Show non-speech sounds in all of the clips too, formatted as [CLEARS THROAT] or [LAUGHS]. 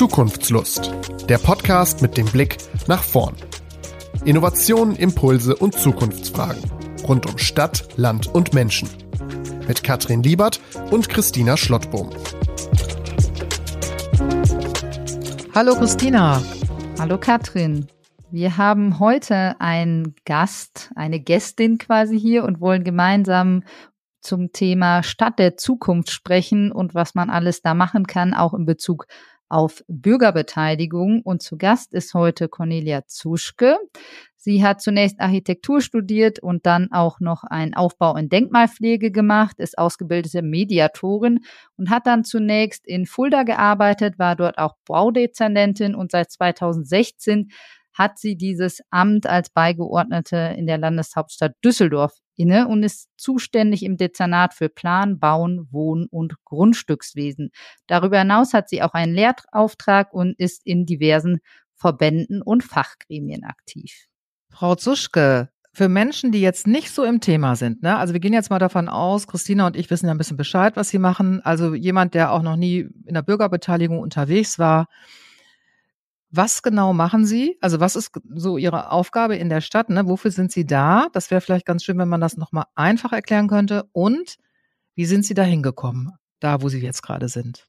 Zukunftslust. Der Podcast mit dem Blick nach vorn. Innovationen, Impulse und Zukunftsfragen. Rund um Stadt, Land und Menschen. Mit Katrin Liebert und Christina Schlottbohm. Hallo Christina. Hallo Katrin. Wir haben heute einen Gast, eine Gästin quasi hier und wollen gemeinsam zum Thema Stadt der Zukunft sprechen und was man alles da machen kann, auch in Bezug auf Bürgerbeteiligung. Und zu Gast ist heute Cornelia Zuschke. Sie hat zunächst Architektur studiert und dann auch noch einen Aufbau in Denkmalpflege gemacht, ist ausgebildete Mediatorin und hat dann zunächst in Fulda gearbeitet, war dort auch Baudezernentin und seit 2016 hat sie dieses Amt als Beigeordnete in der Landeshauptstadt Düsseldorf inne und ist zuständig im Dezernat für Plan, Bauen, Wohn- und Grundstückswesen. Darüber hinaus hat sie auch einen Lehrauftrag und ist in diversen Verbänden und Fachgremien aktiv. Frau Zuschke, für Menschen, die jetzt nicht so im Thema sind, ne? Also wir gehen jetzt mal davon aus, Christina und ich wissen ja ein bisschen Bescheid, was sie machen. Also jemand, der auch noch nie in der Bürgerbeteiligung unterwegs war, was genau machen Sie? Also was ist so Ihre Aufgabe in der Stadt? Ne? Wofür sind Sie da? Das wäre vielleicht ganz schön, wenn man das nochmal einfach erklären könnte. Und wie sind Sie da hingekommen, da wo Sie jetzt gerade sind?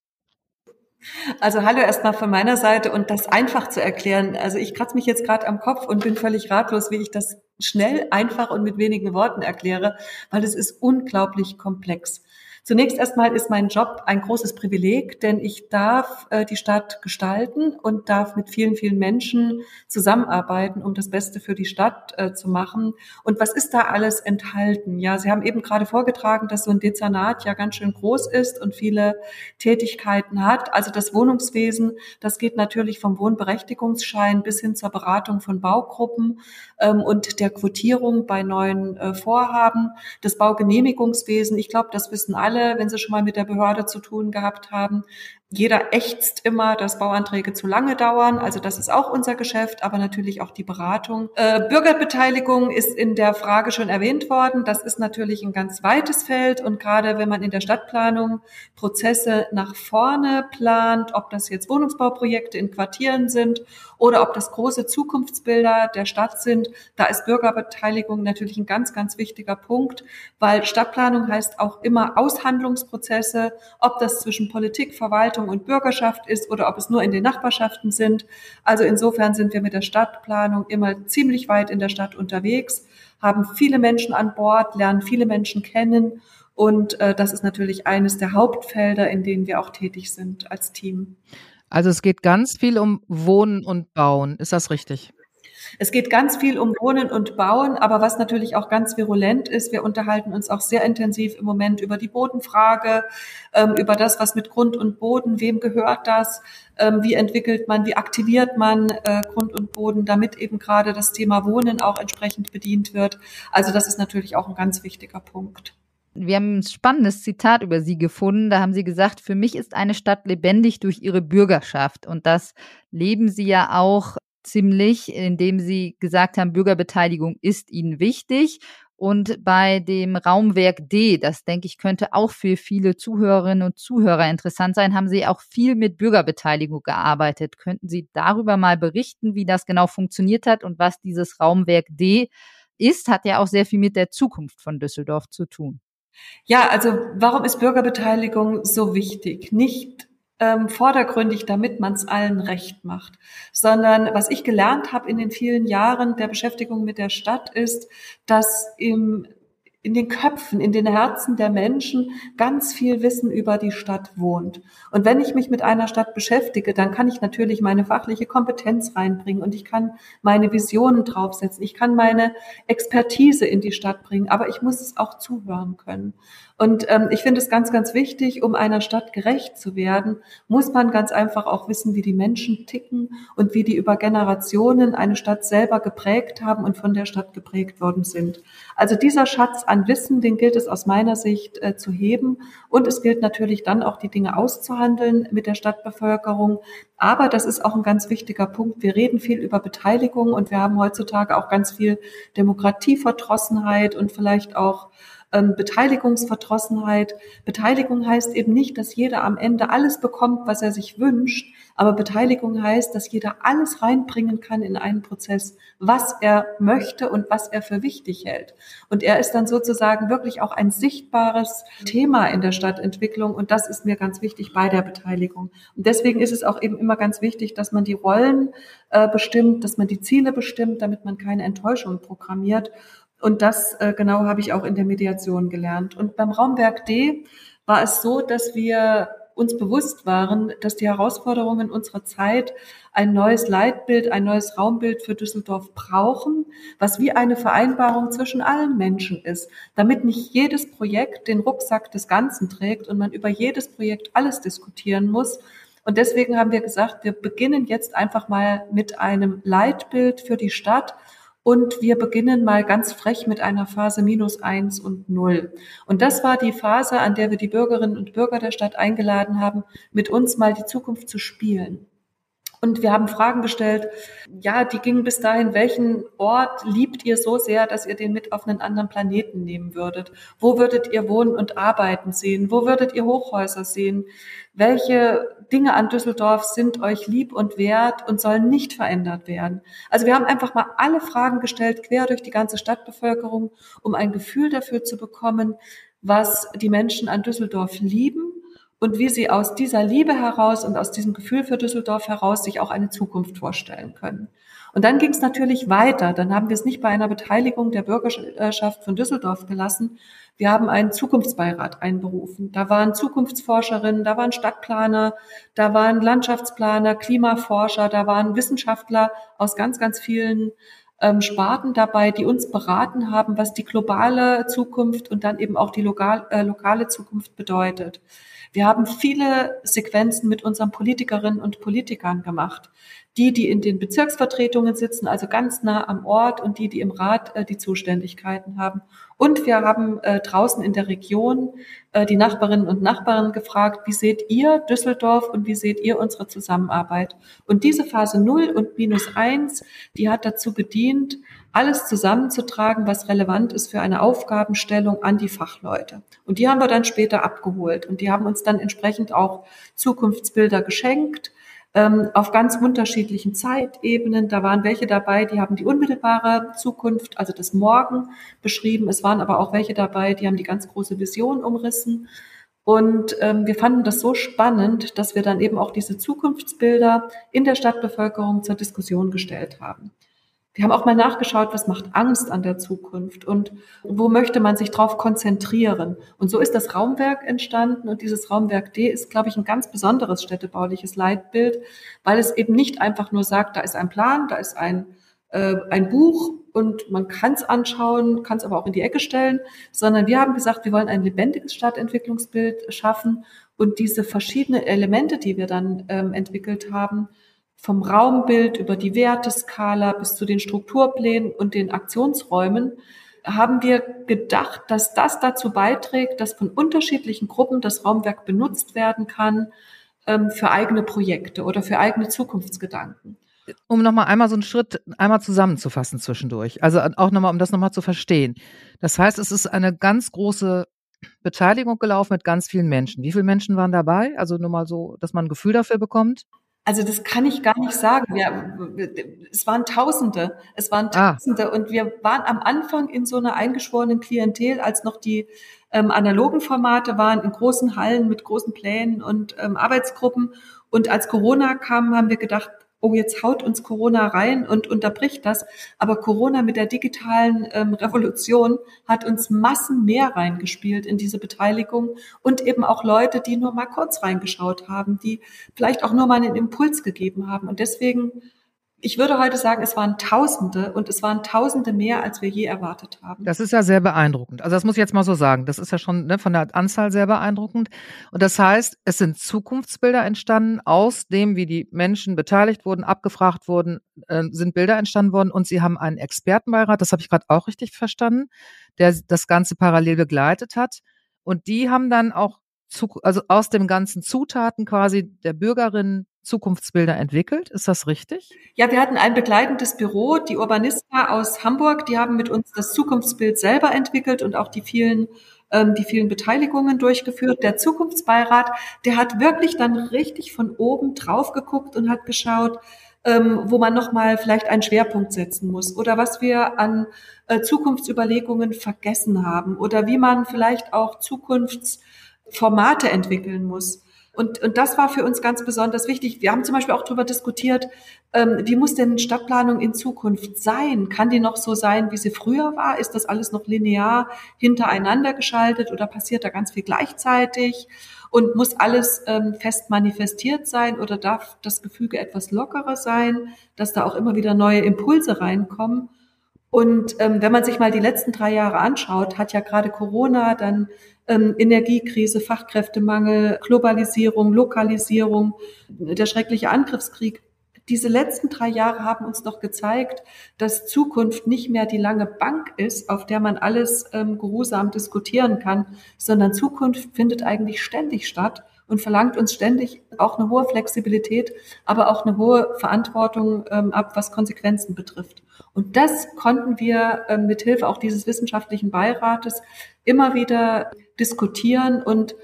Also hallo erstmal von meiner Seite und das einfach zu erklären. Also ich kratze mich jetzt gerade am Kopf und bin völlig ratlos, wie ich das schnell, einfach und mit wenigen Worten erkläre, weil es ist unglaublich komplex. Zunächst erstmal ist mein Job ein großes Privileg, denn ich darf äh, die Stadt gestalten und darf mit vielen, vielen Menschen zusammenarbeiten, um das Beste für die Stadt äh, zu machen. Und was ist da alles enthalten? Ja, Sie haben eben gerade vorgetragen, dass so ein Dezernat ja ganz schön groß ist und viele Tätigkeiten hat. Also das Wohnungswesen, das geht natürlich vom Wohnberechtigungsschein bis hin zur Beratung von Baugruppen ähm, und der Quotierung bei neuen äh, Vorhaben. Das Baugenehmigungswesen, ich glaube, das wissen alle alle, wenn sie schon mal mit der Behörde zu tun gehabt haben, jeder ächzt immer, dass Bauanträge zu lange dauern. Also das ist auch unser Geschäft, aber natürlich auch die Beratung. Äh, Bürgerbeteiligung ist in der Frage schon erwähnt worden. Das ist natürlich ein ganz weites Feld. Und gerade wenn man in der Stadtplanung Prozesse nach vorne plant, ob das jetzt Wohnungsbauprojekte in Quartieren sind oder ob das große Zukunftsbilder der Stadt sind, da ist Bürgerbeteiligung natürlich ein ganz, ganz wichtiger Punkt, weil Stadtplanung heißt auch immer Aushandlungsprozesse, ob das zwischen Politik, Verwaltung, Verwaltung und Bürgerschaft ist oder ob es nur in den Nachbarschaften sind. Also insofern sind wir mit der Stadtplanung immer ziemlich weit in der Stadt unterwegs, haben viele Menschen an Bord, lernen viele Menschen kennen und äh, das ist natürlich eines der Hauptfelder, in denen wir auch tätig sind als Team. Also es geht ganz viel um Wohnen und Bauen. Ist das richtig? Es geht ganz viel um Wohnen und Bauen, aber was natürlich auch ganz virulent ist, wir unterhalten uns auch sehr intensiv im Moment über die Bodenfrage, ähm, über das, was mit Grund und Boden, wem gehört das, ähm, wie entwickelt man, wie aktiviert man äh, Grund und Boden, damit eben gerade das Thema Wohnen auch entsprechend bedient wird. Also das ist natürlich auch ein ganz wichtiger Punkt. Wir haben ein spannendes Zitat über Sie gefunden. Da haben Sie gesagt, für mich ist eine Stadt lebendig durch ihre Bürgerschaft. Und das leben Sie ja auch ziemlich, indem sie gesagt haben, Bürgerbeteiligung ist ihnen wichtig. Und bei dem Raumwerk D, das denke ich könnte auch für viele Zuhörerinnen und Zuhörer interessant sein, haben Sie auch viel mit Bürgerbeteiligung gearbeitet. Könnten Sie darüber mal berichten, wie das genau funktioniert hat und was dieses Raumwerk D ist? Hat ja auch sehr viel mit der Zukunft von Düsseldorf zu tun. Ja, also warum ist Bürgerbeteiligung so wichtig? Nicht ähm, vordergründig, damit man es allen recht macht, sondern was ich gelernt habe in den vielen Jahren der Beschäftigung mit der Stadt ist, dass im in den Köpfen, in den Herzen der Menschen ganz viel Wissen über die Stadt wohnt. Und wenn ich mich mit einer Stadt beschäftige, dann kann ich natürlich meine fachliche Kompetenz reinbringen und ich kann meine Visionen draufsetzen. Ich kann meine Expertise in die Stadt bringen, aber ich muss es auch zuhören können. Und ähm, ich finde es ganz, ganz wichtig, um einer Stadt gerecht zu werden, muss man ganz einfach auch wissen, wie die Menschen ticken und wie die über Generationen eine Stadt selber geprägt haben und von der Stadt geprägt worden sind. Also dieser Schatz an Wissen, den gilt es aus meiner Sicht äh, zu heben. Und es gilt natürlich dann auch die Dinge auszuhandeln mit der Stadtbevölkerung. Aber das ist auch ein ganz wichtiger Punkt. Wir reden viel über Beteiligung und wir haben heutzutage auch ganz viel Demokratieverdrossenheit und vielleicht auch ähm, Beteiligungsverdrossenheit. Beteiligung heißt eben nicht, dass jeder am Ende alles bekommt, was er sich wünscht, aber Beteiligung heißt, dass jeder alles reinbringen kann in einen Prozess, was er möchte und was er für wichtig hält. Und er ist dann sozusagen wirklich auch ein sichtbares Thema in der Stadtentwicklung und das ist mir ganz wichtig bei der Beteiligung. Und deswegen ist es auch eben immer ganz wichtig, dass man die Rollen äh, bestimmt, dass man die Ziele bestimmt, damit man keine Enttäuschung programmiert. Und das äh, genau habe ich auch in der Mediation gelernt. Und beim Raumwerk D war es so, dass wir uns bewusst waren, dass die Herausforderungen unserer Zeit ein neues Leitbild, ein neues Raumbild für Düsseldorf brauchen, was wie eine Vereinbarung zwischen allen Menschen ist, damit nicht jedes Projekt den Rucksack des Ganzen trägt und man über jedes Projekt alles diskutieren muss. Und deswegen haben wir gesagt, wir beginnen jetzt einfach mal mit einem Leitbild für die Stadt und wir beginnen mal ganz frech mit einer Phase minus eins und null. Und das war die Phase, an der wir die Bürgerinnen und Bürger der Stadt eingeladen haben, mit uns mal die Zukunft zu spielen. Und wir haben Fragen gestellt, ja, die gingen bis dahin, welchen Ort liebt ihr so sehr, dass ihr den mit auf einen anderen Planeten nehmen würdet? Wo würdet ihr wohnen und arbeiten sehen? Wo würdet ihr Hochhäuser sehen? Welche Dinge an Düsseldorf sind euch lieb und wert und sollen nicht verändert werden? Also wir haben einfach mal alle Fragen gestellt, quer durch die ganze Stadtbevölkerung, um ein Gefühl dafür zu bekommen, was die Menschen an Düsseldorf lieben und wie sie aus dieser Liebe heraus und aus diesem Gefühl für Düsseldorf heraus sich auch eine Zukunft vorstellen können. Und dann ging es natürlich weiter. Dann haben wir es nicht bei einer Beteiligung der Bürgerschaft von Düsseldorf gelassen. Wir haben einen Zukunftsbeirat einberufen. Da waren Zukunftsforscherinnen, da waren Stadtplaner, da waren Landschaftsplaner, Klimaforscher, da waren Wissenschaftler aus ganz, ganz vielen ähm, Sparten dabei, die uns beraten haben, was die globale Zukunft und dann eben auch die lokal, äh, lokale Zukunft bedeutet. Wir haben viele Sequenzen mit unseren Politikerinnen und Politikern gemacht. Die, die in den Bezirksvertretungen sitzen, also ganz nah am Ort und die, die im Rat äh, die Zuständigkeiten haben. Und wir haben äh, draußen in der Region äh, die Nachbarinnen und Nachbarn gefragt, wie seht ihr Düsseldorf und wie seht ihr unsere Zusammenarbeit? Und diese Phase 0 und minus 1, die hat dazu gedient, alles zusammenzutragen, was relevant ist für eine Aufgabenstellung an die Fachleute. Und die haben wir dann später abgeholt und die haben uns dann entsprechend auch Zukunftsbilder geschenkt ähm, auf ganz unterschiedlichen Zeitebenen. Da waren welche dabei, die haben die unmittelbare Zukunft, also das Morgen beschrieben. Es waren aber auch welche dabei, die haben die ganz große Vision umrissen. Und ähm, wir fanden das so spannend, dass wir dann eben auch diese Zukunftsbilder in der Stadtbevölkerung zur Diskussion gestellt haben. Wir haben auch mal nachgeschaut, was macht Angst an der Zukunft und wo möchte man sich drauf konzentrieren. Und so ist das Raumwerk entstanden und dieses Raumwerk D ist, glaube ich, ein ganz besonderes städtebauliches Leitbild, weil es eben nicht einfach nur sagt, da ist ein Plan, da ist ein, äh, ein Buch und man kann es anschauen, kann es aber auch in die Ecke stellen, sondern wir haben gesagt, wir wollen ein lebendiges Stadtentwicklungsbild schaffen und diese verschiedenen Elemente, die wir dann ähm, entwickelt haben, vom Raumbild über die Werteskala bis zu den Strukturplänen und den Aktionsräumen haben wir gedacht, dass das dazu beiträgt, dass von unterschiedlichen Gruppen das Raumwerk benutzt werden kann ähm, für eigene Projekte oder für eigene Zukunftsgedanken. Um nochmal einmal so einen Schritt einmal zusammenzufassen zwischendurch, also auch nochmal, um das nochmal zu verstehen. Das heißt, es ist eine ganz große Beteiligung gelaufen mit ganz vielen Menschen. Wie viele Menschen waren dabei? Also nur mal so, dass man ein Gefühl dafür bekommt. Also das kann ich gar nicht sagen. Wir, es waren Tausende, es waren ah. Tausende ah. und wir waren am Anfang in so einer eingeschworenen Klientel, als noch die ähm, analogen Formate waren, in großen Hallen mit großen Plänen und ähm, Arbeitsgruppen. Und als Corona kam, haben wir gedacht, oh, jetzt haut uns Corona rein und unterbricht das. Aber Corona mit der digitalen ähm, Revolution hat uns Massen mehr reingespielt in diese Beteiligung und eben auch Leute, die nur mal kurz reingeschaut haben, die vielleicht auch nur mal einen Impuls gegeben haben. Und deswegen ich würde heute sagen, es waren Tausende und es waren Tausende mehr, als wir je erwartet haben. Das ist ja sehr beeindruckend. Also das muss ich jetzt mal so sagen. Das ist ja schon ne, von der Anzahl sehr beeindruckend. Und das heißt, es sind Zukunftsbilder entstanden, aus dem, wie die Menschen beteiligt wurden, abgefragt wurden, äh, sind Bilder entstanden worden und sie haben einen Expertenbeirat, das habe ich gerade auch richtig verstanden, der das Ganze parallel begleitet hat. Und die haben dann auch zu, also aus dem ganzen Zutaten quasi der Bürgerinnen Zukunftsbilder entwickelt. Ist das richtig? Ja, wir hatten ein begleitendes Büro, die Urbanista aus Hamburg, die haben mit uns das Zukunftsbild selber entwickelt und auch die vielen ähm, die vielen Beteiligungen durchgeführt. Der Zukunftsbeirat, der hat wirklich dann richtig von oben drauf geguckt und hat geschaut, ähm, wo man nochmal vielleicht einen Schwerpunkt setzen muss oder was wir an äh, Zukunftsüberlegungen vergessen haben oder wie man vielleicht auch Zukunftsformate entwickeln muss. Und, und das war für uns ganz besonders wichtig. Wir haben zum Beispiel auch darüber diskutiert, ähm, wie muss denn Stadtplanung in Zukunft sein? Kann die noch so sein, wie sie früher war? Ist das alles noch linear hintereinander geschaltet oder passiert da ganz viel gleichzeitig? Und muss alles ähm, fest manifestiert sein oder darf das Gefüge etwas lockerer sein, dass da auch immer wieder neue Impulse reinkommen? Und ähm, wenn man sich mal die letzten drei Jahre anschaut, hat ja gerade Corona, dann ähm, Energiekrise, Fachkräftemangel, Globalisierung, Lokalisierung, der schreckliche Angriffskrieg. Diese letzten drei Jahre haben uns doch gezeigt, dass Zukunft nicht mehr die lange Bank ist, auf der man alles ähm, geruhsam diskutieren kann, sondern Zukunft findet eigentlich ständig statt und verlangt uns ständig auch eine hohe Flexibilität, aber auch eine hohe Verantwortung ähm, ab, was Konsequenzen betrifft. Und das konnten wir ähm, mit Hilfe auch dieses wissenschaftlichen Beirates immer wieder diskutieren und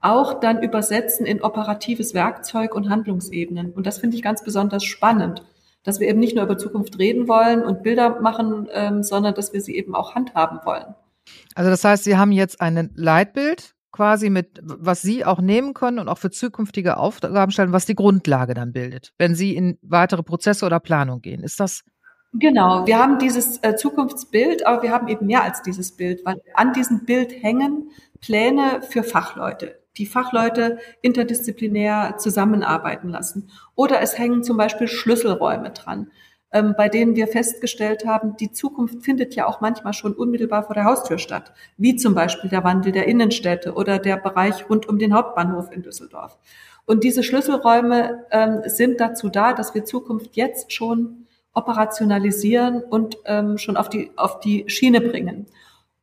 auch dann übersetzen in operatives Werkzeug und Handlungsebenen. Und das finde ich ganz besonders spannend, dass wir eben nicht nur über Zukunft reden wollen und Bilder machen, ähm, sondern dass wir sie eben auch handhaben wollen. Also das heißt, Sie haben jetzt ein Leitbild quasi mit, was Sie auch nehmen können und auch für zukünftige Aufgaben stellen, was die Grundlage dann bildet, wenn Sie in weitere Prozesse oder Planung gehen. Ist das Genau, wir haben dieses äh, Zukunftsbild, aber wir haben eben mehr als dieses Bild, weil an diesem Bild hängen Pläne für Fachleute, die Fachleute interdisziplinär zusammenarbeiten lassen. Oder es hängen zum Beispiel Schlüsselräume dran, ähm, bei denen wir festgestellt haben, die Zukunft findet ja auch manchmal schon unmittelbar vor der Haustür statt, wie zum Beispiel der Wandel der Innenstädte oder der Bereich rund um den Hauptbahnhof in Düsseldorf. Und diese Schlüsselräume ähm, sind dazu da, dass wir Zukunft jetzt schon operationalisieren und ähm, schon auf die, auf die Schiene bringen.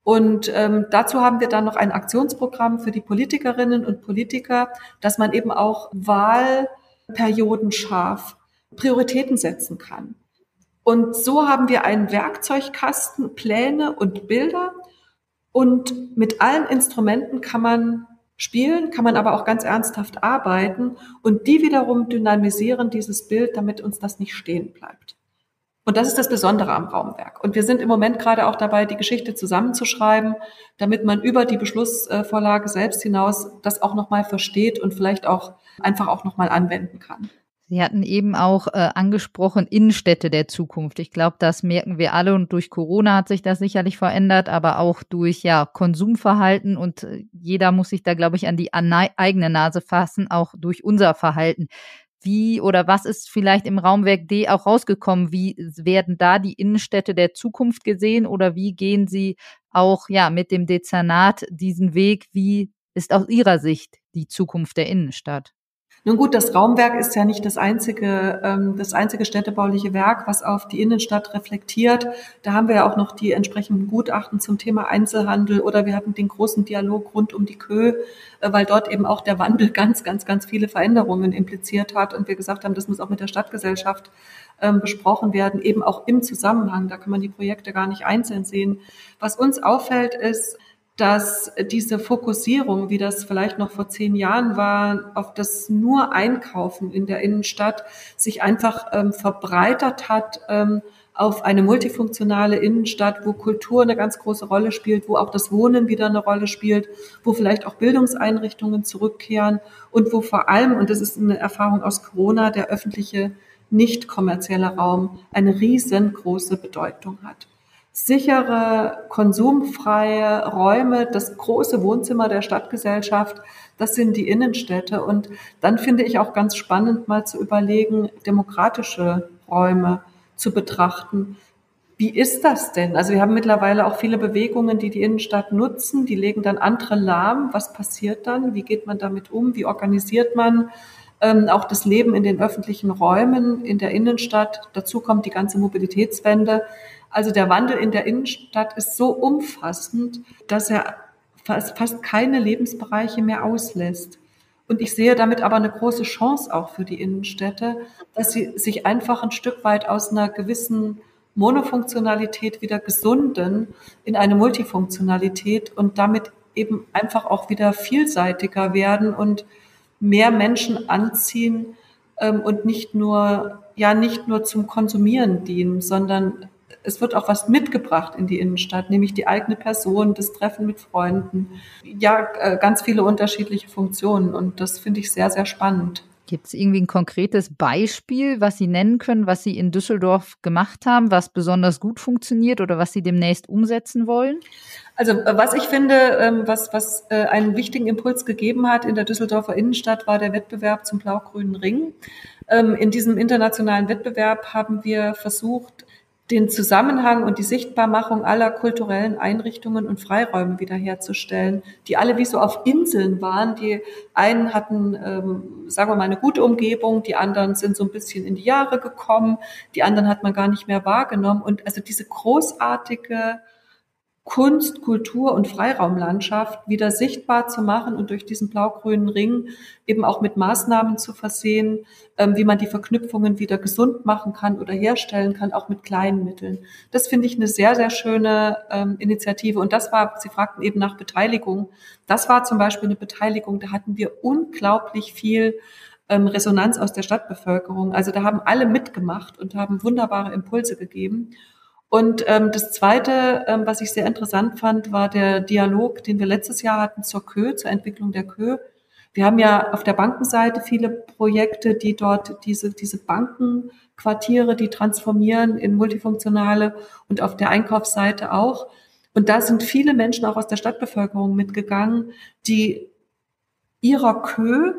Und ähm, dazu haben wir dann noch ein Aktionsprogramm für die Politikerinnen und Politiker, dass man eben auch Wahlperioden scharf Prioritäten setzen kann. Und so haben wir einen Werkzeugkasten, Pläne und Bilder. Und mit allen Instrumenten kann man spielen, kann man aber auch ganz ernsthaft arbeiten und die wiederum dynamisieren dieses Bild, damit uns das nicht stehen bleibt. Und das ist das Besondere am Raumwerk. Und wir sind im Moment gerade auch dabei, die Geschichte zusammenzuschreiben, damit man über die Beschlussvorlage selbst hinaus das auch nochmal versteht und vielleicht auch einfach auch nochmal anwenden kann. Sie hatten eben auch äh, angesprochen Innenstädte der Zukunft. Ich glaube, das merken wir alle und durch Corona hat sich das sicherlich verändert, aber auch durch ja Konsumverhalten und äh, jeder muss sich da glaube ich an die eigene Nase fassen, auch durch unser Verhalten. Wie oder was ist vielleicht im Raumwerk D auch rausgekommen? Wie werden da die Innenstädte der Zukunft gesehen oder wie gehen Sie auch ja mit dem Dezernat diesen Weg? Wie ist aus Ihrer Sicht die Zukunft der Innenstadt? Nun gut, das Raumwerk ist ja nicht das einzige, ähm, das einzige städtebauliche Werk, was auf die Innenstadt reflektiert. Da haben wir ja auch noch die entsprechenden Gutachten zum Thema Einzelhandel oder wir hatten den großen Dialog rund um die Kö, äh, weil dort eben auch der Wandel ganz, ganz, ganz viele Veränderungen impliziert hat und wir gesagt haben, das muss auch mit der Stadtgesellschaft ähm, besprochen werden, eben auch im Zusammenhang. Da kann man die Projekte gar nicht einzeln sehen. Was uns auffällt, ist, dass diese Fokussierung, wie das vielleicht noch vor zehn Jahren war, auf das nur Einkaufen in der Innenstadt sich einfach ähm, verbreitert hat ähm, auf eine multifunktionale Innenstadt, wo Kultur eine ganz große Rolle spielt, wo auch das Wohnen wieder eine Rolle spielt, wo vielleicht auch Bildungseinrichtungen zurückkehren und wo vor allem, und das ist eine Erfahrung aus Corona, der öffentliche nicht kommerzielle Raum eine riesengroße Bedeutung hat sichere, konsumfreie Räume, das große Wohnzimmer der Stadtgesellschaft, das sind die Innenstädte. Und dann finde ich auch ganz spannend, mal zu überlegen, demokratische Räume zu betrachten. Wie ist das denn? Also wir haben mittlerweile auch viele Bewegungen, die die Innenstadt nutzen, die legen dann andere lahm. Was passiert dann? Wie geht man damit um? Wie organisiert man ähm, auch das Leben in den öffentlichen Räumen in der Innenstadt? Dazu kommt die ganze Mobilitätswende. Also der Wandel in der Innenstadt ist so umfassend, dass er fast keine Lebensbereiche mehr auslässt. Und ich sehe damit aber eine große Chance auch für die Innenstädte, dass sie sich einfach ein Stück weit aus einer gewissen Monofunktionalität wieder gesunden in eine Multifunktionalität und damit eben einfach auch wieder vielseitiger werden und mehr Menschen anziehen ähm, und nicht nur, ja, nicht nur zum Konsumieren dienen, sondern es wird auch was mitgebracht in die Innenstadt, nämlich die eigene Person, das Treffen mit Freunden. Ja, äh, ganz viele unterschiedliche Funktionen und das finde ich sehr, sehr spannend. Gibt es irgendwie ein konkretes Beispiel, was Sie nennen können, was Sie in Düsseldorf gemacht haben, was besonders gut funktioniert oder was Sie demnächst umsetzen wollen? Also äh, was ich finde, ähm, was, was äh, einen wichtigen Impuls gegeben hat in der Düsseldorfer Innenstadt, war der Wettbewerb zum blau-grünen Ring. Ähm, in diesem internationalen Wettbewerb haben wir versucht, den Zusammenhang und die Sichtbarmachung aller kulturellen Einrichtungen und Freiräume wiederherzustellen, die alle wie so auf Inseln waren. Die einen hatten, ähm, sagen wir mal, eine gute Umgebung, die anderen sind so ein bisschen in die Jahre gekommen, die anderen hat man gar nicht mehr wahrgenommen. Und also diese großartige Kunst, Kultur und Freiraumlandschaft wieder sichtbar zu machen und durch diesen blau-grünen Ring eben auch mit Maßnahmen zu versehen, ähm, wie man die Verknüpfungen wieder gesund machen kann oder herstellen kann, auch mit kleinen Mitteln. Das finde ich eine sehr, sehr schöne ähm, Initiative. Und das war, Sie fragten eben nach Beteiligung. Das war zum Beispiel eine Beteiligung, da hatten wir unglaublich viel ähm, Resonanz aus der Stadtbevölkerung. Also da haben alle mitgemacht und haben wunderbare Impulse gegeben. Und ähm, das Zweite, ähm, was ich sehr interessant fand, war der Dialog, den wir letztes Jahr hatten zur Kö, zur Entwicklung der Kö. Wir haben ja auf der Bankenseite viele Projekte, die dort diese, diese Bankenquartiere, die transformieren in multifunktionale und auf der Einkaufsseite auch. Und da sind viele Menschen auch aus der Stadtbevölkerung mitgegangen, die ihrer Kö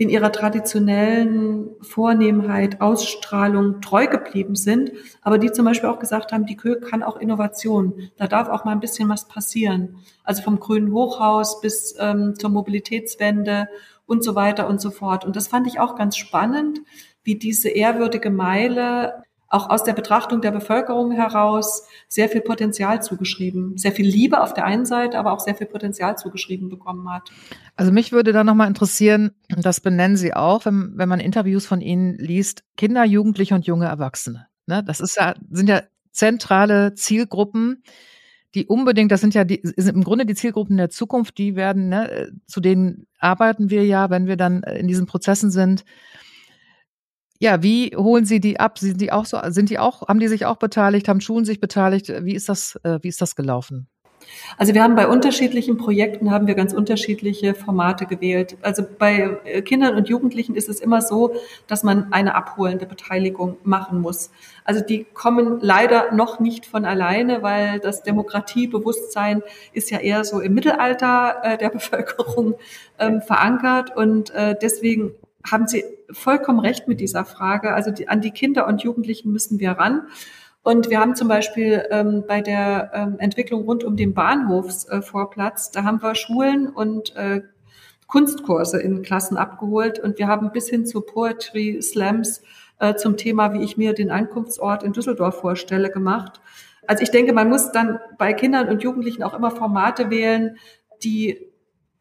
in ihrer traditionellen Vornehmheit, Ausstrahlung treu geblieben sind, aber die zum Beispiel auch gesagt haben, die Kö kann auch Innovation. Da darf auch mal ein bisschen was passieren. Also vom grünen Hochhaus bis ähm, zur Mobilitätswende und so weiter und so fort. Und das fand ich auch ganz spannend, wie diese ehrwürdige Meile auch aus der Betrachtung der Bevölkerung heraus sehr viel Potenzial zugeschrieben, sehr viel Liebe auf der einen Seite, aber auch sehr viel Potenzial zugeschrieben bekommen hat. Also mich würde da nochmal interessieren, das benennen Sie auch, wenn, wenn man Interviews von Ihnen liest, Kinder, Jugendliche und junge Erwachsene. Ne? Das ist ja, sind ja zentrale Zielgruppen, die unbedingt, das sind ja die, sind im Grunde die Zielgruppen der Zukunft, die werden, ne, zu denen arbeiten wir ja, wenn wir dann in diesen Prozessen sind. Ja, wie holen Sie die ab? Sind die auch so, sind die auch, haben die sich auch beteiligt, haben Schulen sich beteiligt? Wie ist das, äh, wie ist das gelaufen? Also wir haben bei unterschiedlichen Projekten haben wir ganz unterschiedliche Formate gewählt. Also bei äh, Kindern und Jugendlichen ist es immer so, dass man eine abholende Beteiligung machen muss. Also die kommen leider noch nicht von alleine, weil das Demokratiebewusstsein ist ja eher so im Mittelalter äh, der [LAUGHS] Bevölkerung ähm, verankert und deswegen haben Sie vollkommen recht mit dieser Frage. Also die, an die Kinder und Jugendlichen müssen wir ran. Und wir haben zum Beispiel ähm, bei der ähm, Entwicklung rund um den Bahnhofsvorplatz, äh, da haben wir Schulen und äh, Kunstkurse in Klassen abgeholt und wir haben bis hin zu Poetry Slams äh, zum Thema, wie ich mir den Ankunftsort in Düsseldorf vorstelle, gemacht. Also ich denke, man muss dann bei Kindern und Jugendlichen auch immer Formate wählen, die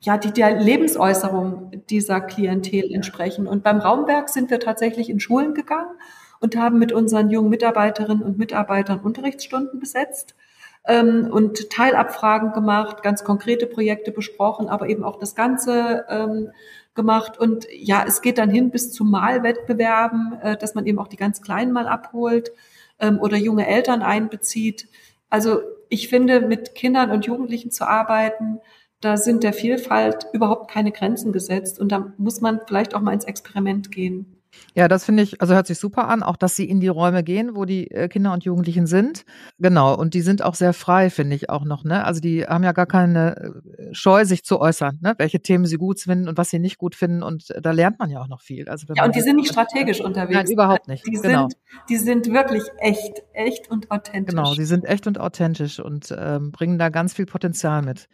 ja, die der Lebensäußerung dieser Klientel entsprechen. Und beim Raumwerk sind wir tatsächlich in Schulen gegangen und haben mit unseren jungen Mitarbeiterinnen und Mitarbeitern Unterrichtsstunden besetzt ähm, und Teilabfragen gemacht, ganz konkrete Projekte besprochen, aber eben auch das Ganze ähm, gemacht. Und ja, es geht dann hin bis zu Malwettbewerben, äh, dass man eben auch die ganz Kleinen mal abholt ähm, oder junge Eltern einbezieht. Also ich finde, mit Kindern und Jugendlichen zu arbeiten, da sind der Vielfalt überhaupt keine Grenzen gesetzt und da muss man vielleicht auch mal ins Experiment gehen. Ja, das finde ich, also hört sich super an, auch dass sie in die Räume gehen, wo die äh, Kinder und Jugendlichen sind. Genau, und die sind auch sehr frei, finde ich auch noch. Ne? Also die haben ja gar keine äh, Scheu, sich zu äußern, ne? welche Themen sie gut finden und was sie nicht gut finden. Und äh, da lernt man ja auch noch viel. Also ja, und die sind nicht strategisch unterwegs. Nein, überhaupt nicht. Die, genau. sind, die sind wirklich echt, echt und authentisch. Genau, sie sind echt und authentisch und ähm, bringen da ganz viel Potenzial mit.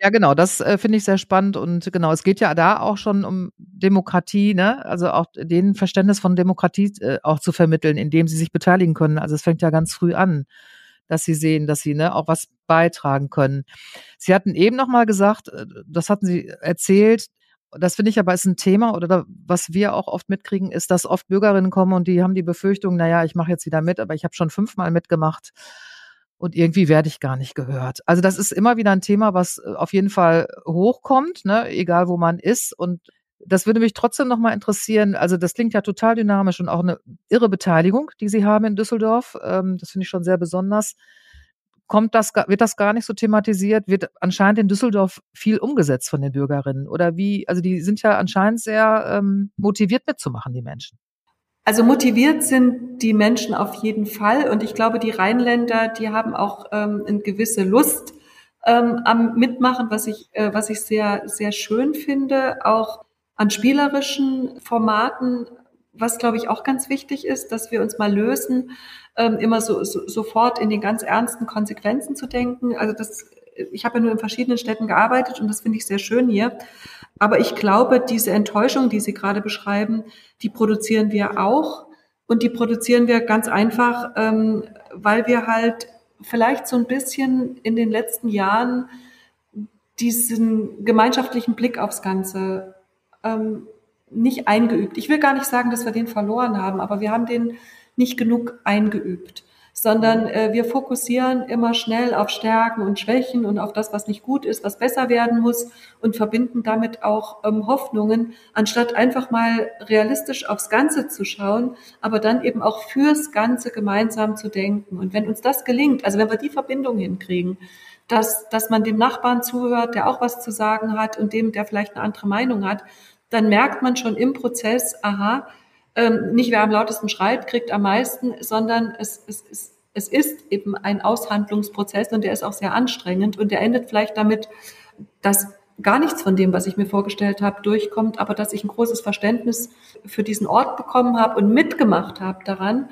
Ja, genau, das äh, finde ich sehr spannend. Und genau, es geht ja da auch schon um Demokratie, ne? also auch den Verständnis von Demokratie äh, auch zu vermitteln, indem sie sich beteiligen können. Also es fängt ja ganz früh an, dass sie sehen, dass sie ne, auch was beitragen können. Sie hatten eben noch mal gesagt, äh, das hatten Sie erzählt, Das finde ich aber ist ein Thema oder was wir auch oft mitkriegen, ist, dass oft Bürgerinnen kommen und die haben die Befürchtung, naja, ich mache jetzt wieder mit, aber ich habe schon fünfmal mitgemacht und irgendwie werde ich gar nicht gehört. Also das ist immer wieder ein Thema, was äh, auf jeden Fall hochkommt, ne, egal wo man ist. Und das würde mich trotzdem nochmal interessieren. Also das klingt ja total dynamisch und auch eine irre Beteiligung, die Sie haben in Düsseldorf. Ähm, das finde ich schon sehr besonders. Kommt das, wird das gar nicht so thematisiert? Wird anscheinend in Düsseldorf viel umgesetzt von den Bürgerinnen? Oder wie? Also die sind ja anscheinend sehr ähm, motiviert mitzumachen, die Menschen. Also motiviert sind die Menschen auf jeden Fall und ich glaube, die Rheinländer, die haben auch ähm, eine gewisse Lust ähm, am Mitmachen, was ich, äh, was ich sehr, sehr schön finde, auch an spielerischen Formaten, was glaube ich auch ganz wichtig ist, dass wir uns mal lösen, ähm, immer so, so sofort in den ganz ernsten Konsequenzen zu denken. Also das, ich habe ja nur in verschiedenen Städten gearbeitet und das finde ich sehr schön hier. Aber ich glaube, diese Enttäuschung, die Sie gerade beschreiben, die produzieren wir auch. Und die produzieren wir ganz einfach, ähm, weil wir halt vielleicht so ein bisschen in den letzten Jahren diesen gemeinschaftlichen Blick aufs Ganze ähm, nicht eingeübt. Ich will gar nicht sagen, dass wir den verloren haben, aber wir haben den nicht genug eingeübt sondern äh, wir fokussieren immer schnell auf Stärken und Schwächen und auf das, was nicht gut ist, was besser werden muss und verbinden damit auch ähm, Hoffnungen, anstatt einfach mal realistisch aufs Ganze zu schauen, aber dann eben auch fürs Ganze gemeinsam zu denken. Und wenn uns das gelingt, also wenn wir die Verbindung hinkriegen, dass, dass man dem Nachbarn zuhört, der auch was zu sagen hat und dem, der vielleicht eine andere Meinung hat, dann merkt man schon im Prozess, aha, ähm, nicht wer am lautesten schreit, kriegt am meisten, sondern es, es, es, es ist eben ein Aushandlungsprozess und der ist auch sehr anstrengend und der endet vielleicht damit, dass gar nichts von dem, was ich mir vorgestellt habe, durchkommt, aber dass ich ein großes Verständnis für diesen Ort bekommen habe und mitgemacht habe daran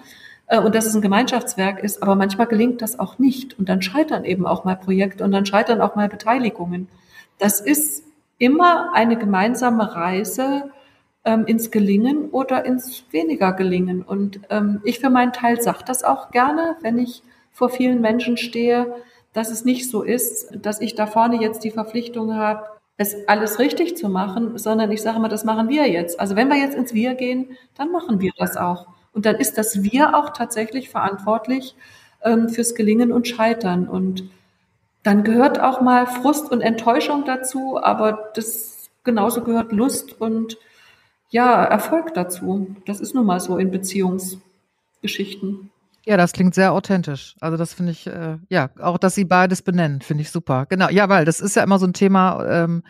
äh, und dass es ein Gemeinschaftswerk ist. Aber manchmal gelingt das auch nicht und dann scheitern eben auch mal Projekte und dann scheitern auch mal Beteiligungen. Das ist immer eine gemeinsame Reise ähm, ins Gelingen oder ins weniger Gelingen. Und ähm, ich für meinen Teil sage das auch gerne, wenn ich vor vielen Menschen stehe, dass es nicht so ist, dass ich da vorne jetzt die Verpflichtung habe, es alles richtig zu machen, sondern ich sage immer, das machen wir jetzt. Also wenn wir jetzt ins Wir gehen, dann machen wir das auch. Und dann ist das Wir auch tatsächlich verantwortlich ähm, fürs Gelingen und Scheitern. Und dann gehört auch mal Frust und Enttäuschung dazu, aber das genauso gehört Lust und ja, Erfolg dazu. Das ist nun mal so in Beziehungsgeschichten. Ja, das klingt sehr authentisch. Also das finde ich, äh, ja, auch dass Sie beides benennen, finde ich super. Genau, ja, weil das ist ja immer so ein Thema, ähm,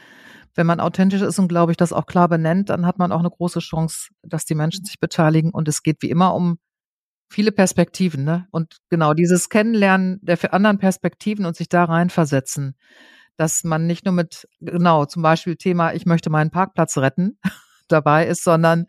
wenn man authentisch ist und glaube ich das auch klar benennt, dann hat man auch eine große Chance, dass die Menschen sich beteiligen. Und es geht wie immer um viele Perspektiven, ne? Und genau dieses Kennenlernen der anderen Perspektiven und sich da reinversetzen, dass man nicht nur mit, genau, zum Beispiel Thema, ich möchte meinen Parkplatz retten, [LAUGHS] dabei ist, sondern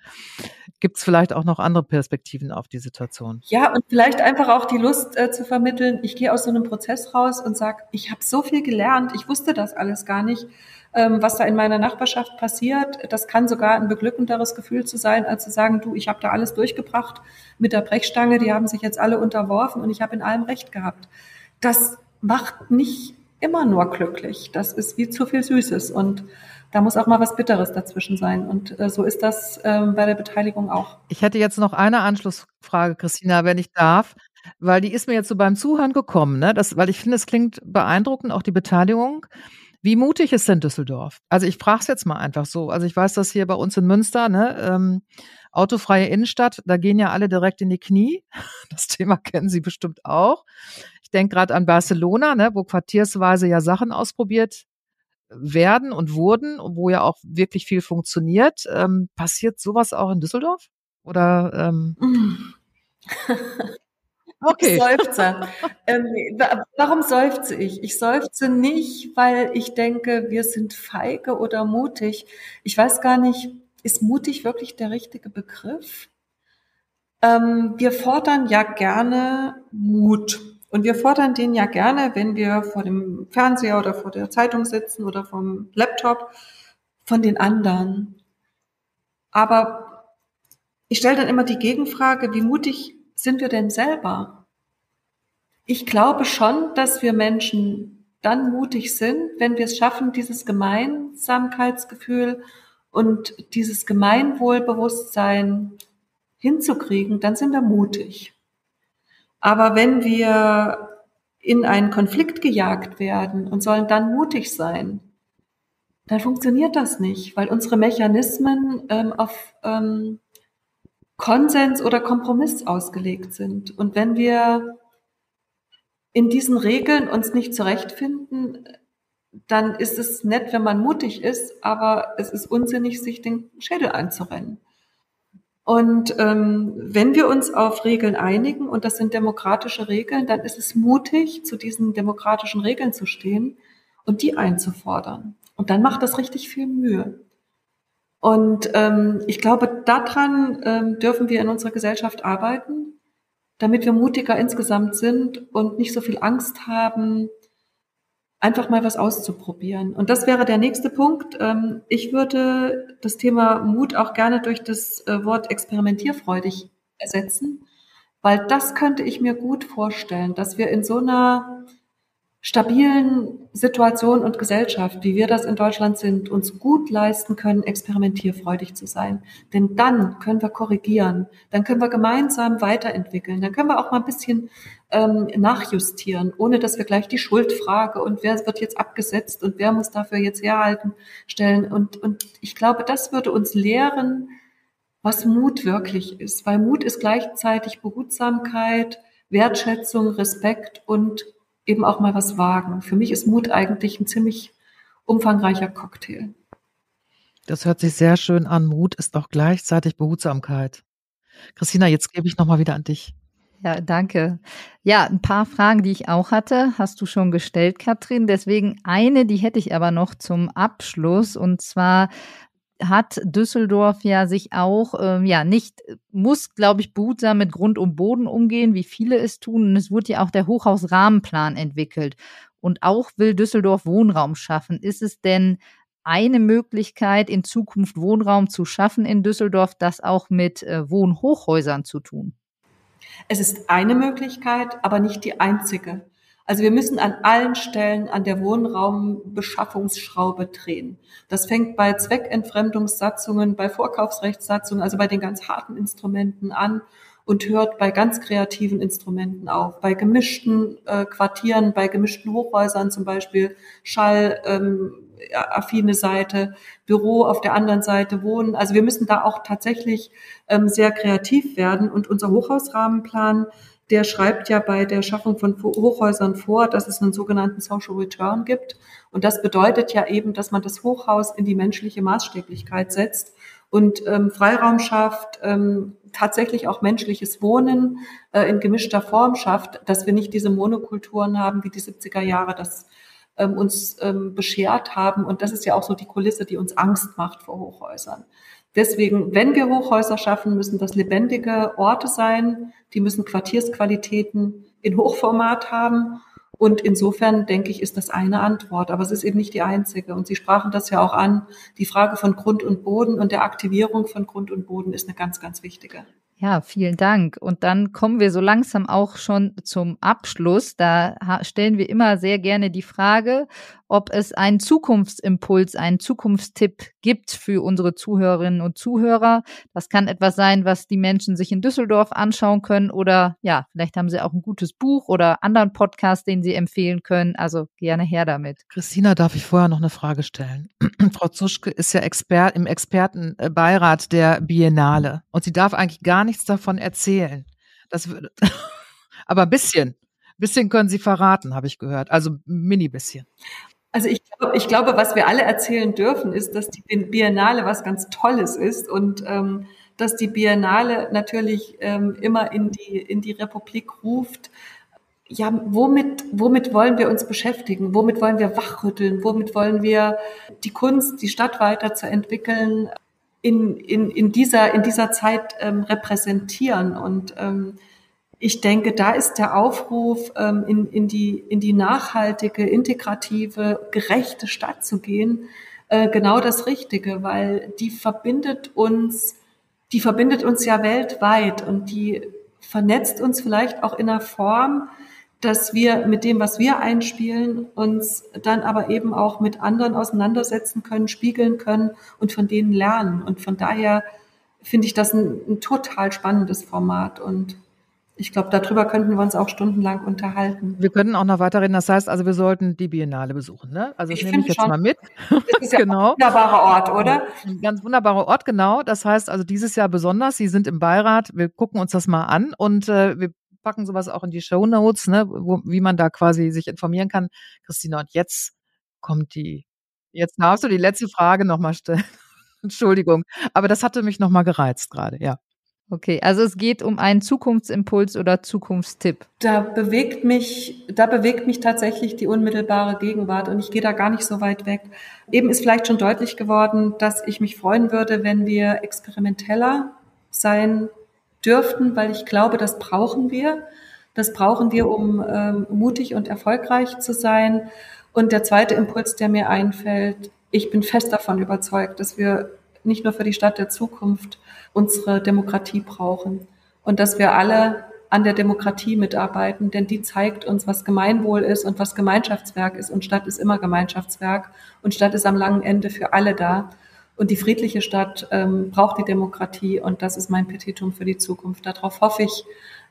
gibt es vielleicht auch noch andere Perspektiven auf die Situation? Ja, und vielleicht einfach auch die Lust äh, zu vermitteln. Ich gehe aus so einem Prozess raus und sage, ich habe so viel gelernt, ich wusste das alles gar nicht, was da in meiner Nachbarschaft passiert. Das kann sogar ein beglückenderes Gefühl zu sein, als zu sagen, du, ich habe da alles durchgebracht mit der Brechstange, die haben sich jetzt alle unterworfen und ich habe in allem Recht gehabt. Das macht nicht immer nur glücklich. Das ist wie zu viel Süßes und da muss auch mal was Bitteres dazwischen sein. Und äh, so ist das ähm, bei der Beteiligung auch. Ich hätte jetzt noch eine Anschlussfrage, Christina, wenn ich darf, weil die ist mir jetzt so beim Zuhören gekommen, ne? Das, weil ich finde, es klingt beeindruckend, auch die Beteiligung. Wie mutig ist denn Düsseldorf? Also ich frage es jetzt mal einfach so. Also ich weiß, dass hier bei uns in Münster, ne, ähm, autofreie Innenstadt, da gehen ja alle direkt in die Knie. [LAUGHS] Das Thema kennen Sie bestimmt auch. Ich denke gerade an Barcelona, ne, wo quartiersweise ja Sachen ausprobiert werden und wurden, wo ja auch wirklich viel funktioniert. Ähm, passiert sowas auch in Düsseldorf? Oder ähm [LAUGHS] Okay. Seufzer. [LAUGHS] ähm, warum seufze ich? Ich seufze nicht, weil ich denke, wir sind feige oder mutig. Ich weiß gar nicht, ist mutig wirklich der richtige Begriff? Ähm, wir fordern ja gerne Mut. Und wir fordern den ja gerne, wenn wir vor dem Fernseher oder vor der Zeitung sitzen oder vom Laptop, von den anderen. Aber ich stelle dann immer die Gegenfrage, wie mutig sind wir denn selber? Ich glaube schon, dass wir Menschen dann mutig sind, wenn wir es schaffen, dieses Gemeinsamkeitsgefühl und dieses Gemeinwohlbewusstsein hinzukriegen, dann sind wir mutig. Aber wenn wir in einen Konflikt gejagt werden und sollen dann mutig sein, dann funktioniert das nicht, weil unsere Mechanismen ähm, auf ähm, Konsens oder Kompromiss ausgelegt sind. Und wenn wir in diesen Regeln uns nicht zurechtfinden, dann ist es nett, wenn man mutig ist, aber es ist unsinnig, sich den Schädel einzurennen. Und ähm, wenn wir uns auf Regeln einigen, und das sind demokratische Regeln, dann ist es mutig, zu diesen demokratischen Regeln zu stehen und die einzufordern. Und dann macht das richtig viel Mühe. Und ähm, ich glaube, daran ähm, dürfen wir in unserer Gesellschaft arbeiten, damit wir mutiger insgesamt sind und nicht so viel Angst haben, einfach mal was auszuprobieren. Und das wäre der nächste Punkt. Ähm, ich würde das Thema Mut auch gerne durch das äh, Wort experimentierfreudig ersetzen, weil das könnte ich mir gut vorstellen, dass wir in so einer stabilen Situation und Gesellschaft, wie wir das in Deutschland sind, uns gut leisten können, experimentierfreudig zu sein. Denn dann können wir korrigieren, dann können wir gemeinsam weiterentwickeln, dann können wir auch mal ein bisschen ähm, nachjustieren, ohne dass wir gleich die Schuldfrage und wer wird jetzt abgesetzt und wer muss dafür jetzt herhalten stellen. Und, und ich glaube, das würde uns lehren, was Mut wirklich ist, weil Mut ist gleichzeitig Behutsamkeit, Wertschätzung, Respekt und eben auch mal was wagen. Für mich ist Mut eigentlich ein ziemlich umfangreicher Cocktail. Das hört sich sehr schön an. Mut ist auch gleichzeitig Behutsamkeit. Christina, jetzt gebe ich nochmal wieder an dich. Ja, danke. Ja, ein paar Fragen, die ich auch hatte, hast du schon gestellt, Katrin. Deswegen eine, die hätte ich aber noch zum Abschluss. Und zwar, hat Düsseldorf ja sich auch, ähm, ja, nicht, muss, glaube ich, behutsam mit Grund und Boden umgehen, wie viele es tun. Und es wurde ja auch der Hochhausrahmenplan entwickelt. Und auch will Düsseldorf Wohnraum schaffen. Ist es denn eine Möglichkeit, in Zukunft Wohnraum zu schaffen in Düsseldorf, das auch mit äh, Wohnhochhäusern zu tun? Es ist eine Möglichkeit, aber nicht die einzige. Also wir müssen an allen Stellen an der Wohnraumbeschaffungsschraube drehen. Das fängt bei Zweckentfremdungssatzungen, bei Vorkaufsrechtssatzungen, also bei den ganz harten Instrumenten an und hört bei ganz kreativen Instrumenten auf. Bei gemischten äh, Quartieren, bei gemischten Hochhäusern zum Beispiel, Schall, ähm, affine Seite, Büro auf der anderen Seite, Wohnen. Also wir müssen da auch tatsächlich ähm, sehr kreativ werden. Und unser Hochhausrahmenplan der schreibt ja bei der Schaffung von Hochhäusern vor, dass es einen sogenannten Social Return gibt. Und das bedeutet ja eben, dass man das Hochhaus in die menschliche Maßstäblichkeit setzt und ähm, Freiraum schafft, ähm, tatsächlich auch menschliches Wohnen äh, in gemischter Form schafft, dass wir nicht diese Monokulturen haben, wie die 70er Jahre das ähm, uns ähm, beschert haben. Und das ist ja auch so die Kulisse, die uns Angst macht vor Hochhäusern. Deswegen, wenn wir Hochhäuser schaffen, müssen das lebendige Orte sein, die müssen Quartiersqualitäten in [LAUGHS] Hochformat haben. Und insofern denke ich, ist das eine Antwort. Aber es ist eben nicht die einzige. Und Sie sprachen das ja auch an. Die Frage von Grund und Boden und der Aktivierung von Grund und Boden ist eine ganz, ganz wichtige. Ja, vielen Dank. Und dann kommen wir so langsam auch schon zum Abschluss. Da stellen wir immer sehr gerne die Frage, ob es einen Zukunftsimpuls, einen Zukunftstipp gibt für unsere Zuhörerinnen und Zuhörer. Das kann etwas sein, was die Menschen sich in Düsseldorf anschauen können oder ja, vielleicht haben sie auch ein gutes Buch oder anderen Podcast, den sie empfehlen können. Also gerne her damit. Christina, darf ich vorher noch eine Frage stellen? [CLEARS THROAT] Frau Zuschke ist ja Expert im Expertenbeirat der Biennale und sie darf eigentlich gar nichts davon erzählen. Das würde, [LAUGHS] aber ein bisschen. Bisschen können Sie verraten, habe ich gehört. Also mini bisschen. Also ich, glaube, ich glaube, was wir alle erzählen dürfen, ist, dass die Biennale was ganz Tolles ist und ähm, dass die Biennale natürlich ähm, immer in die, in die Republik ruft. Ja, womit, womit wollen wir uns beschäftigen? Womit wollen wir wachrütteln? Womit wollen wir die Kunst, die Stadt weiterzuentwickeln, in, in, in, dieser, in dieser Zeit ähm, repräsentieren? Und ähm, ich denke, da ist der Aufruf, ähm, in, in, die, in die nachhaltige, integrative, gerechte Stadt zu gehen, äh, genau das Richtige, weil die verbindet uns, die verbindet uns ja weltweit und die vernetzt uns vielleicht auch in einer Form, dass wir mit dem, was wir einspielen, uns dann aber eben auch mit anderen auseinandersetzen können, spiegeln können und von denen lernen. Und von daher finde ich das ein, ein total spannendes Format und ich glaube, darüber könnten wir uns auch stundenlang unterhalten. Wir können auch noch weiterreden. Das heißt, also wir sollten die Biennale besuchen. Ne? Also das ich nehme ich jetzt schon. mal mit. [LAUGHS] Das ist ja [LAUGHS] genau. ein wunderbarer Ort, oder? Ein ganz wunderbarer Ort, genau. Das heißt also dieses Jahr besonders. Sie sind im Beirat. Wir gucken uns das mal an und äh, wir packen sowas auch in die Show Notes, ne, wo, wie man da quasi sich informieren kann. Christina, und jetzt kommt die, jetzt darfst du die letzte Frage nochmal stellen. [LAUGHS] Entschuldigung, aber das hatte mich nochmal gereizt gerade, ja. Okay, also es geht um einen Zukunftsimpuls oder Zukunftstipp. Da bewegt mich, da bewegt mich tatsächlich die unmittelbare Gegenwart und ich gehe da gar nicht so weit weg. Eben ist vielleicht schon deutlich geworden, dass ich mich freuen würde, wenn wir experimenteller sein dürften, weil ich glaube, das brauchen wir. Das brauchen wir, um ähm, mutig und erfolgreich zu sein. Und der zweite Impuls, der mir einfällt, ich bin fest davon überzeugt, dass wir nicht nur für die Stadt der Zukunft unsere Demokratie brauchen und dass wir alle an der Demokratie mitarbeiten, denn die zeigt uns, was Gemeinwohl ist und was Gemeinschaftswerk ist. Und Stadt ist immer Gemeinschaftswerk und Stadt ist am langen Ende für alle da. Und die friedliche Stadt ähm, braucht die Demokratie und das ist mein Petitum für die Zukunft. Darauf hoffe ich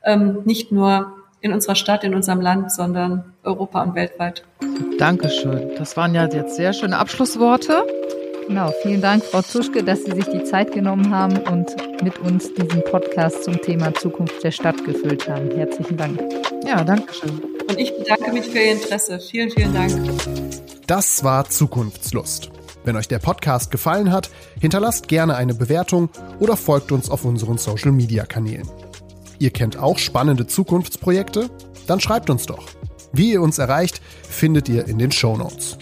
ähm, nicht nur in unserer Stadt, in unserem Land, sondern Europa und weltweit. Dankeschön. Das waren ja jetzt sehr schöne Abschlussworte. Genau, vielen Dank, Frau Zuschke, dass Sie sich die Zeit genommen haben und mit uns diesen Podcast zum Thema Zukunft der Stadt gefüllt haben. Herzlichen Dank. Ja, danke schön. Und ich bedanke mich für Ihr Interesse. Vielen, vielen Dank. Das war Zukunftslust. Wenn euch der Podcast gefallen hat, hinterlasst gerne eine Bewertung oder folgt uns auf unseren Social-Media-Kanälen. Ihr kennt auch spannende Zukunftsprojekte? Dann schreibt uns doch. Wie ihr uns erreicht, findet ihr in den Show Notes.